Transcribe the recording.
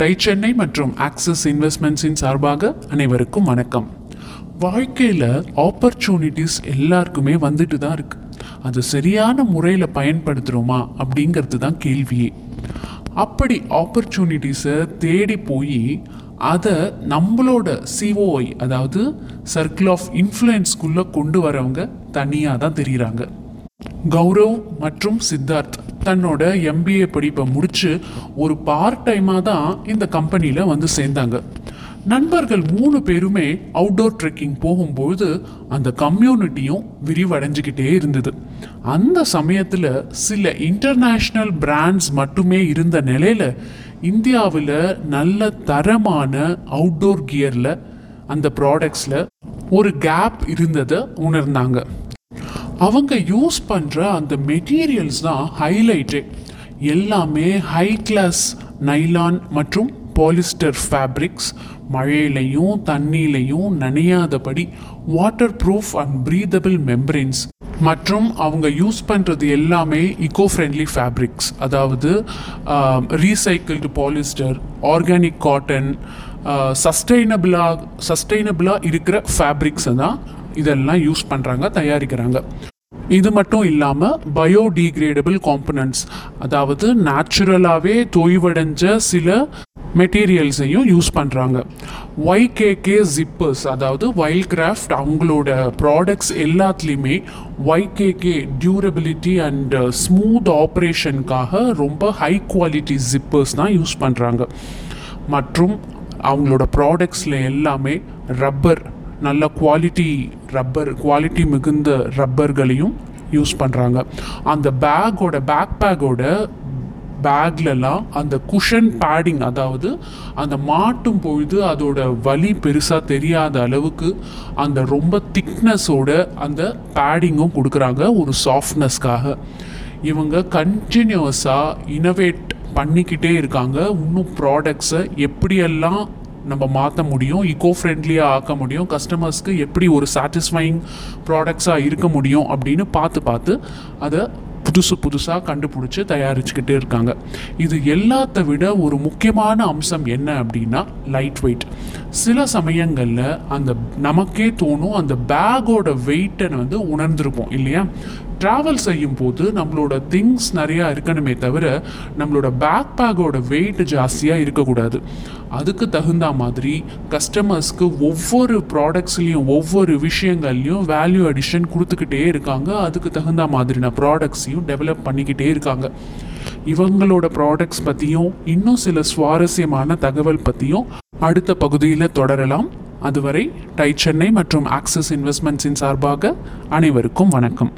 Tie Chennai மற்றும் axis இன்வெஸ்ட்மெண்ட்ஸின் சார்பாக அனைவருக்கும் வணக்கம். வாழ்க்கையில் ஆப்பர்ச்சுனிட்டிஸ் எல்லாருக்குமே வந்துட்டு தான் இருக்கு. அது சரியான முறையில் பயன்படுத்துகிறோமா அப்படிங்கிறது தான் கேள்வியே. அப்படி ஆப்பர்ச்சுனிட்டிஸை தேடி போய் அதை நம்மளோட சிஓஐ அதாவது சர்க்கிள் ஆஃப் இன்ஃப்ளூயன்ஸ்குள்ளே கொண்டு வரவங்க தனியாக தான் தெரிகிறாங்க கௌரவ் மற்றும் சித்தார்த் தன்னோட எம்பிஏ படிப்பை முடிச்சு ஒரு பார்ட் டைமாக தான் இந்த கம்பெனியில் வந்து சேர்ந்தாங்க. நண்பர்கள் மூணு பேருமே அவுட்டோர் ட்ரெக்கிங் போகும்பொழுது அந்த கம்யூனிட்டியும் விரிவடைஞ்சிக்கிட்டே இருந்தது. அந்த சமயத்தில் சில இன்டர்நேஷ்னல் பிராண்ட்ஸ் மட்டுமே இருந்த நிலையில் இந்தியாவில் நல்ல தரமான அவுட்டோர் கியரில் அந்த ப்ராடக்ட்ஸில் ஒரு கேப் இருந்ததை உணர்ந்தாங்க. அவங்க யூஸ் பண்ணுற அந்த மெட்டீரியல்ஸ் தான் ஹைலைட்டே எல்லாமே ஹை கிளாஸ் நைலான் மற்றும் பாலிஸ்டர் ஃபேப்ரிக்ஸ் மழையிலையும் தண்ணியிலையும் நனையாதபடி waterproof and breathable membranes மற்றும் அவங்க யூஸ் பண்ணுறது எல்லாமே இக்கோ ஃப்ரெண்ட்லி ஃபேப்ரிக்ஸ் அதாவது ரீசைக்கிள்டு பாலிஸ்டர் ஆர்கானிக் காட்டன் சஸ்டைனபிளாக சஸ்டைனபிளாக இருக்கிற ஃபேப்ரிக்ஸை தான் இதெல்லாம் யூஸ் பண்ணுறாங்க தயாரிக்கிறாங்க. இது மட்டும் இல்லாமல் பயோடிகிரேடபிள் காம்பனன்ட்ஸ் அதாவது நேச்சுரலாகவே தொய்வடைஞ்ச சில மெட்டீரியல்ஸையும் யூஸ் பண்ணுறாங்க ஒய்கேகே ஜிப்பர்ஸ் அதாவது வைல்ட் கிராஃப்ட் அவங்களோட ப்ராடக்ட்ஸ் எல்லாத்துலேயுமே ஒய்கேகே டியூரபிலிட்டி அண்ட் ஸ்மூத் ஆப்ரேஷனுக்காக ரொம்ப ஹை குவாலிட்டி ஜிப்பர்ஸ் தான் யூஸ் பண்ணுறாங்க மற்றும் அவங்களோட ப்ராடக்ட்ஸில் எல்லாமே ரப்பர் நல்ல குவாலிட்டி ரப்பர் குவாலிட்டி மிகுந்த ரப்பர்களையும் யூஸ் பண்ணுறாங்க அந்த பேக்கோட பேக் பேக்கோட பேக்லலாம் அந்த குஷன் பேடிங் அதாவது அந்த மாட்டும் பொழுது அதோட வலி பெருசாக தெரியாத அளவுக்கு அந்த ரொம்ப திக்னஸோட அந்த பேடிங்கும் கொடுக்குறாங்க ஒரு சாஃப்ட்னஸ்க்காக இவங்க கண்டினியூஸாக இனோவேட் பண்ணிக்கிட்டே இருக்காங்க. இன்னும் ப்ராடக்ட்ஸை எப்படியெல்லாம் நம்ம மாற்ற முடியும் இக்கோ ஃப்ரெண்ட்லியாக ஆக்க முடியும் கஸ்டமர்ஸ்க்கு எப்படி ஒரு சாட்டிஸ்ஃபைங் ப்ராடக்ட்ஸாக இருக்க முடியும் அப்படின்னு பார்த்து பார்த்து அதை புதுசு புதுசாக கண்டுபிடிச்சி தயாரிச்சுக்கிட்டே இருக்காங்க. இது எல்லாத்த விட ஒரு முக்கியமான அம்சம் என்ன அப்படின்னா லைட் வெயிட் சில சமயங்களில் அந்த நமக்கே தோணும் அந்த பேக்கோட வெயிட்டை வந்து உணர்ந்திருப்போம் இல்லையா? ட்ராவல் செய்யும் போது நம்மளோட திங்ஸ் நிறையா இருக்கணுமே தவிர நம்மளோட பேக் பேக்கோட வெயிட் ஜாஸ்தியாக இருக்கக்கூடாது. அதுக்கு தகுந்த மாதிரி கஸ்டமர்ஸ்க்கு ஒவ்வொரு ப்ராடக்ட்ஸ்லேயும் ஒவ்வொரு விஷயங்கள்லையும் வேல்யூ அடிஷன் கொடுத்துக்கிட்டே இருக்காங்க. அதுக்கு தகுந்த மாதிரியான ப்ராடக்ட்ஸையும் டெவலப் பண்ணிக்கிட்டே இருக்காங்க. இவங்களோட ப்ராடக்ட்ஸ் பற்றியும் இன்னும் சில சுவாரஸ்யமான தகவல் பற்றியும் அடுத்த பகுதியில் தொடரலாம். அதுவரை டை சென்னை மற்றும் ஆக்சிஸ் இன்வெஸ்ட்மெண்ட்ஸின் சார்பாக அனைவருக்கும் வணக்கம்.